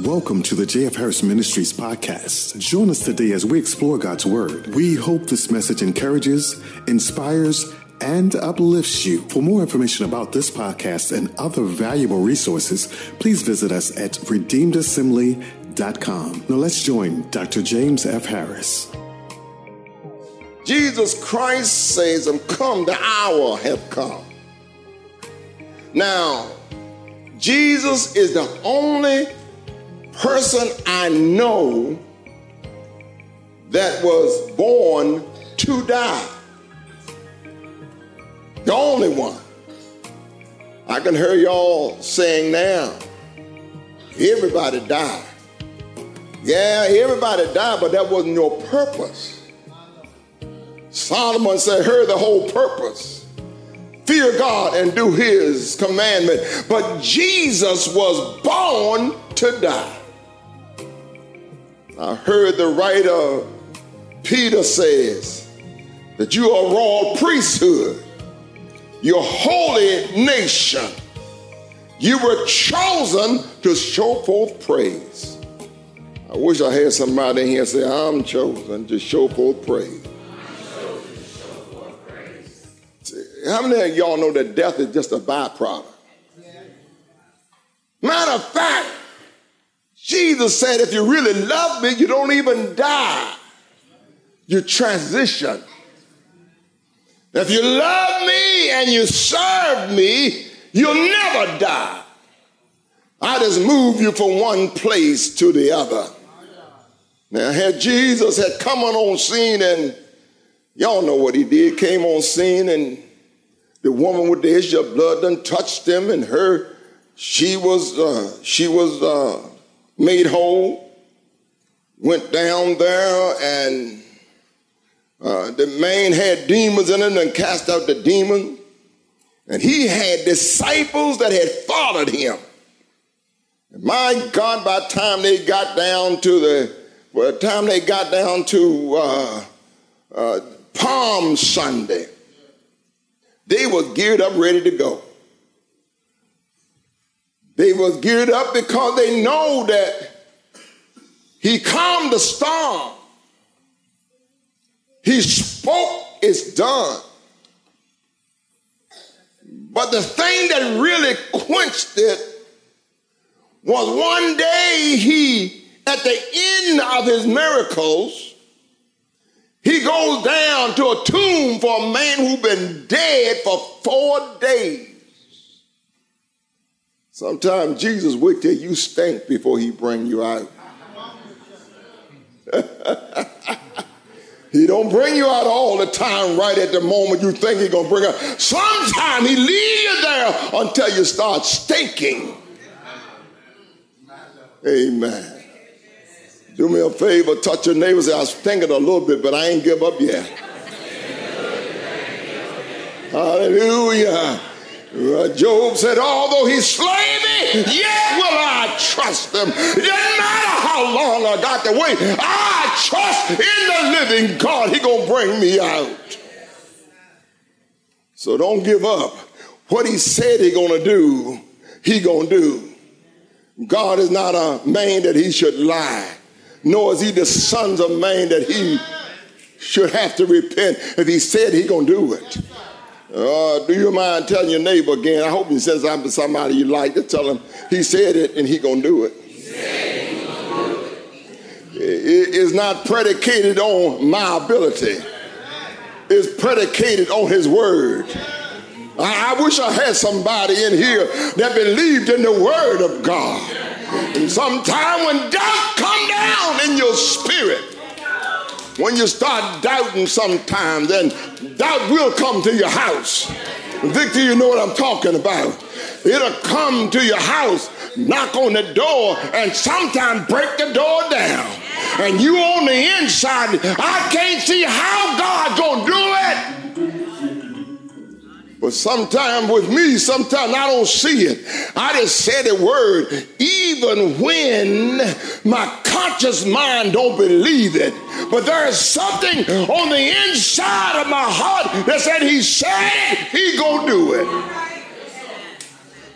Welcome to the J.F. Harris Ministries podcast. Join us today as we explore God's Word. We hope this message encourages, inspires, and uplifts you. For more information about this podcast and other valuable resources, please visit us at redeemedassembly.com. Now let's join Dr. James F. Harris. Jesus Christ says, I'm come, the hour have come. Now, Jesus is the only person I know that was born to die. The only one. I can hear y'all saying now, everybody died. Yeah, everybody died, but that wasn't your purpose. Solomon said, hear the whole purpose. Fear God and do his commandment. But Jesus was born to die. I heard the writer Peter says that you are a royal priesthood, you're holy nation. You were chosen to show forth praise. I wish I had somebody in here say, I'm chosen to show forth praise. How many of y'all know that death is just a byproduct? Matter of fact, Jesus said, if you really love me, you don't even die. You transition. If you love me and you serve me, you'll never die. I just move you from one place to the other. Now, had Jesus had come on scene and y'all know what he did, came on scene and the woman with the issue of blood done touched him and her, she was, uh, she was, uh, made whole, went down there, and uh, the man had demons in him and cast out the demon. And he had disciples that had followed him. And my God, by the time they got down to the, by the time they got down to uh, uh, Palm Sunday, they were geared up, ready to go. They was geared up because they know that he calmed the storm. He spoke, it's done. But the thing that really quenched it was one day he, at the end of his miracles, he goes down to a tomb for a man who'd been dead for four days. Sometimes Jesus wait till you stink before he bring you out. he don't bring you out all the time right at the moment you think he's gonna bring out. Sometimes he leave you there until you start stinking. Amen. Do me a favor, touch your neighbor. Say, I was thinking a little bit, but I ain't give up yet. Hallelujah. Uh, Job said, although he slay me, yet will I trust him. It doesn't matter how long I got to wait. I trust in the living God. He gonna bring me out. So don't give up. What he said he gonna do, he gonna do. God is not a man that he should lie, nor is he the sons of man that he should have to repent. If he said he gonna do it. Uh, do you mind telling your neighbor again? I hope he says I'm somebody you like to tell him he said it and he gonna do it. It is not predicated on my ability. It's predicated on his word. I, I wish I had somebody in here that believed in the word of God. And sometime when doubt come down in your spirit, when you start doubting sometimes, then doubt will come to your house. Victor, you know what I'm talking about. It'll come to your house, knock on the door, and sometimes break the door down. And you on the inside, I can't see how God's gonna do it. But sometimes with me, sometimes I don't see it. I just said a word, even when my conscious mind don't believe it. But there is something on the inside of my heart that said he said he gonna do it.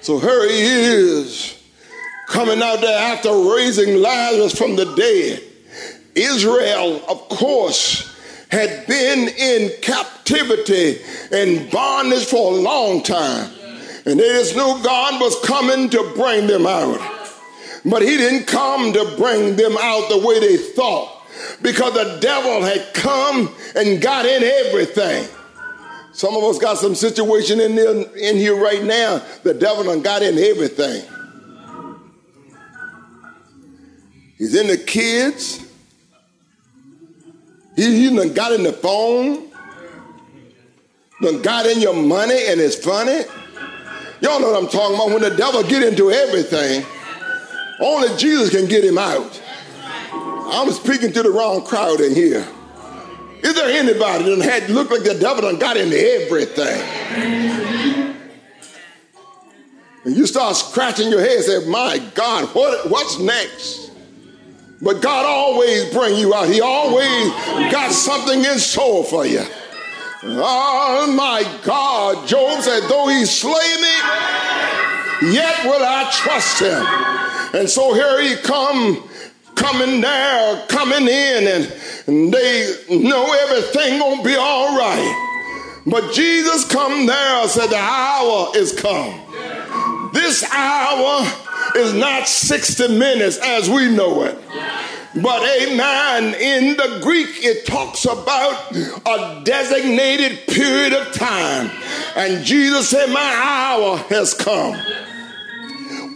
So here he is coming out there after raising Lazarus from the dead. Israel, of course, had been in captivity and bondage for a long time. And they just knew God was coming to bring them out. But he didn't come to bring them out the way they thought because the devil had come and got in everything. Some of us got some situation in, there, in here right now. The devil done got in everything. He's in the kids. He, he done got in the phone. Done got in your money and it's funny. Y'all know what I'm talking about. When the devil get into everything, only Jesus can get him out. I'm speaking to the wrong crowd in here. Is there anybody that had looked like the devil done got into everything? And you start scratching your head and say, my God, what, what's next? But God always bring you out. He always got something in store for you. Oh my God. Job said, though he slay me, yet will I trust him. And so here he come coming there, coming in, and, they know everything gonna be all right. But Jesus come there said, the hour is come. This hour is not 60 minutes as we know it. But amen, in the Greek, it talks about a designated period of time. And Jesus said, My hour has come.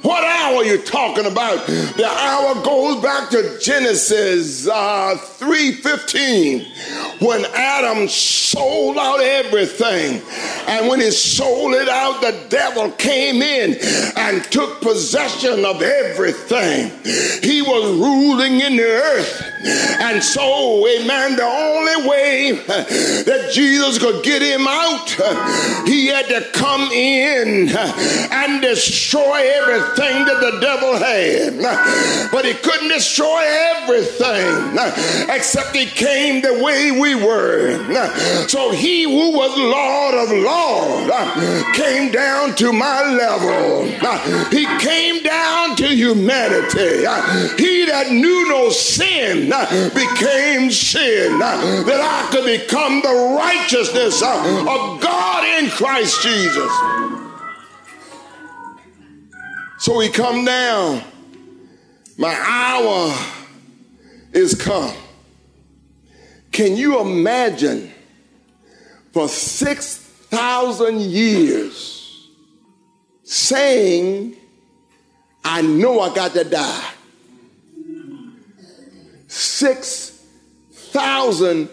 What hour are you talking about? The hour goes back to Genesis uh, 3.15 when Adam sold out everything. And when he sold it out, the devil came in and took possession of everything. He was ruling in the earth. And so, amen, the only way that Jesus could get him out, he had to come in and destroy everything that the devil had. But he couldn't destroy everything except he came the way we were. So he who was Lord of Lords came down to my level. He came down to humanity. He that knew no sin became sin that I could become the righteousness of God in Christ Jesus. So he come down. My hour is come. Can you imagine for 6,000 years saying, I know I got to die? 6,000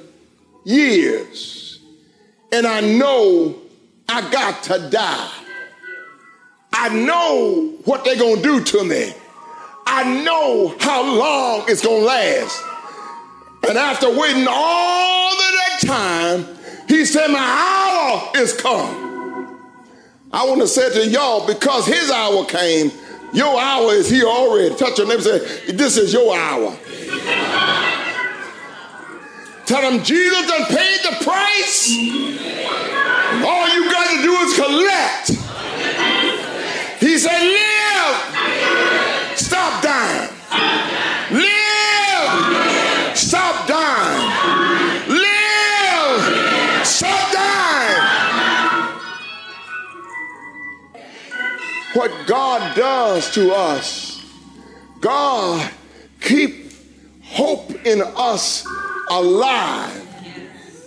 years. And I know I got to die. I know what they're going to do to me. I know how long it's going to last. And after waiting all of that time, he said, My hour is come. I want to say to y'all, because his hour came, your hour is here already. Touch your neighbor say, This is your hour. Tell them Jesus done paid the price. All you got to do is collect. He said, Live. Stop dying. Live. Stop dying. Live. Stop dying. What God does to us, God keep hope in us alive.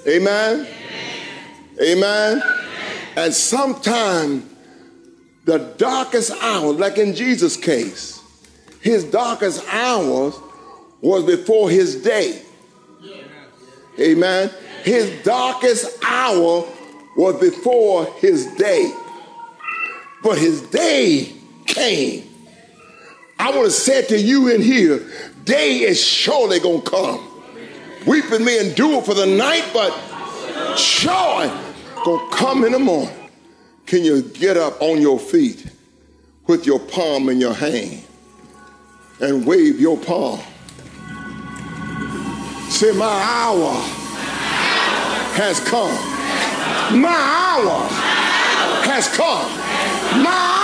Amen. Amen. And sometimes the darkest hour, like in Jesus' case, his darkest hours was before his day. Amen. His darkest hour was before his day. But his day came. I want to say to you in here, day is surely going to come. Weeping may endure for the night, but joy to come in the morning. Can you get up on your feet with your palm in your hand and wave your palm? Say, My hour has come. My hour has come. My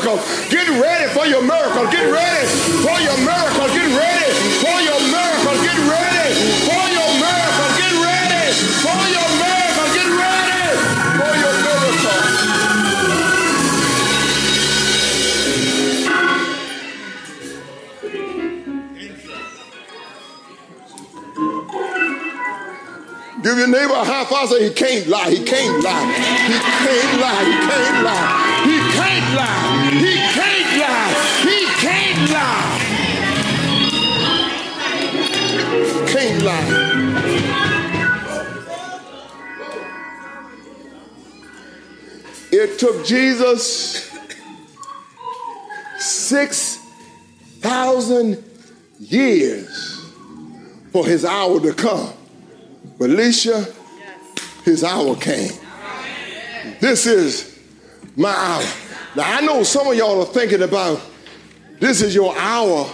miracle. Get ready for your miracle. Get ready for your miracle. Get ready for your miracle. Get ready for your miracle. Get ready for your miracle. Get ready for your miracle. Give your neighbor a high five. Say he can't lie. He can't lie. He can't lie. He can't lie. Lie. He can't lie. He can't lie. Can't lie. It took Jesus six thousand years for his hour to come. But Alicia, his hour came. This is my hour. Now I know some of y'all are thinking about this is your hour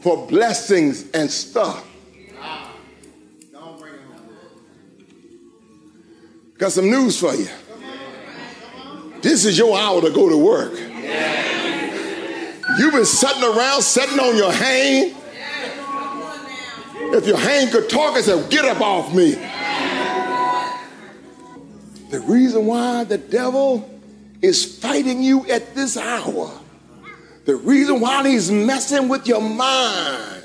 for blessings and stuff. Got some news for you. This is your hour to go to work. You've been sitting around, sitting on your hand, if your hand could talk and said, Get up off me. The reason why the devil is fighting you at this hour, the reason why he's messing with your mind,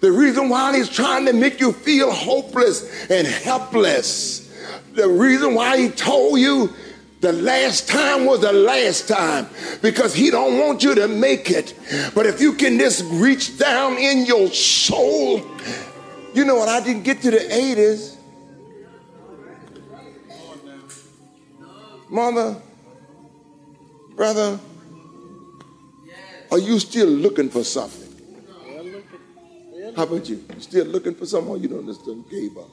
the reason why he's trying to make you feel hopeless and helpless, the reason why he told you the last time was the last time because he don't want you to make it. But if you can just reach down in your soul you know, what? I didn't get to the 80s, mother, brother, are you still looking for something? How about you? You still looking for someone you don't just gave up?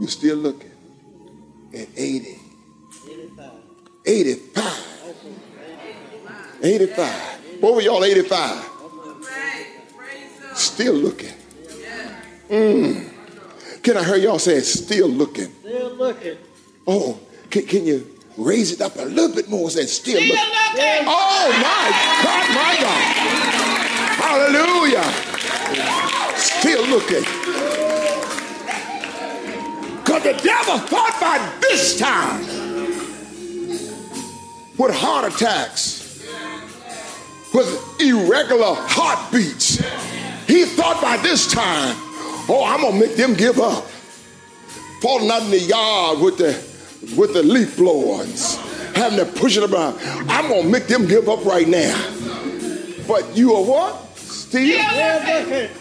You still looking at 80. 85. 85. Both of y'all 85. Still looking. Mm. Can I hear y'all say still looking? Still looking. Oh, can, can you raise it up a little bit more? Say still, looking. Oh my God, my God. Hallelujah. Still looking. Because the devil thought by this time with heart attacks, with irregular heartbeats he thought by this time, oh, I'm gonna make them give up. Falling out in the yard with the with the leaf blowers, having to push it around. I'm gonna make them give up right now. But you are what? Steve?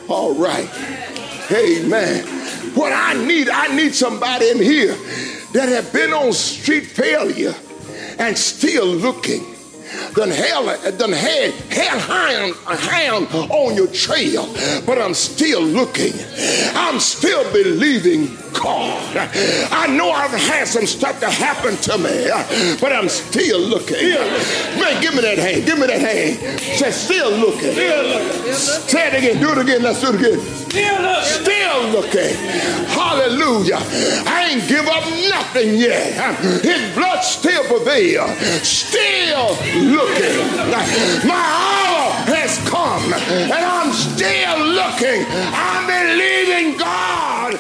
All right. Amen. What I need, I need somebody in here that have been on street failure and still looking done hell, done had hell hound, on your trail, but I'm still looking. I'm still believing God. I know I've had some stuff to happen to me, but I'm still looking. Man, give me that hand. Give me that hand. Say, still looking. Still looking. Say it again. Do it again. Let's do it again. Still looking. Still looking. Hallelujah. I ain't give up nothing yet. His blood still prevails. Still looking. My hour has come, and I'm still looking. I'm believing God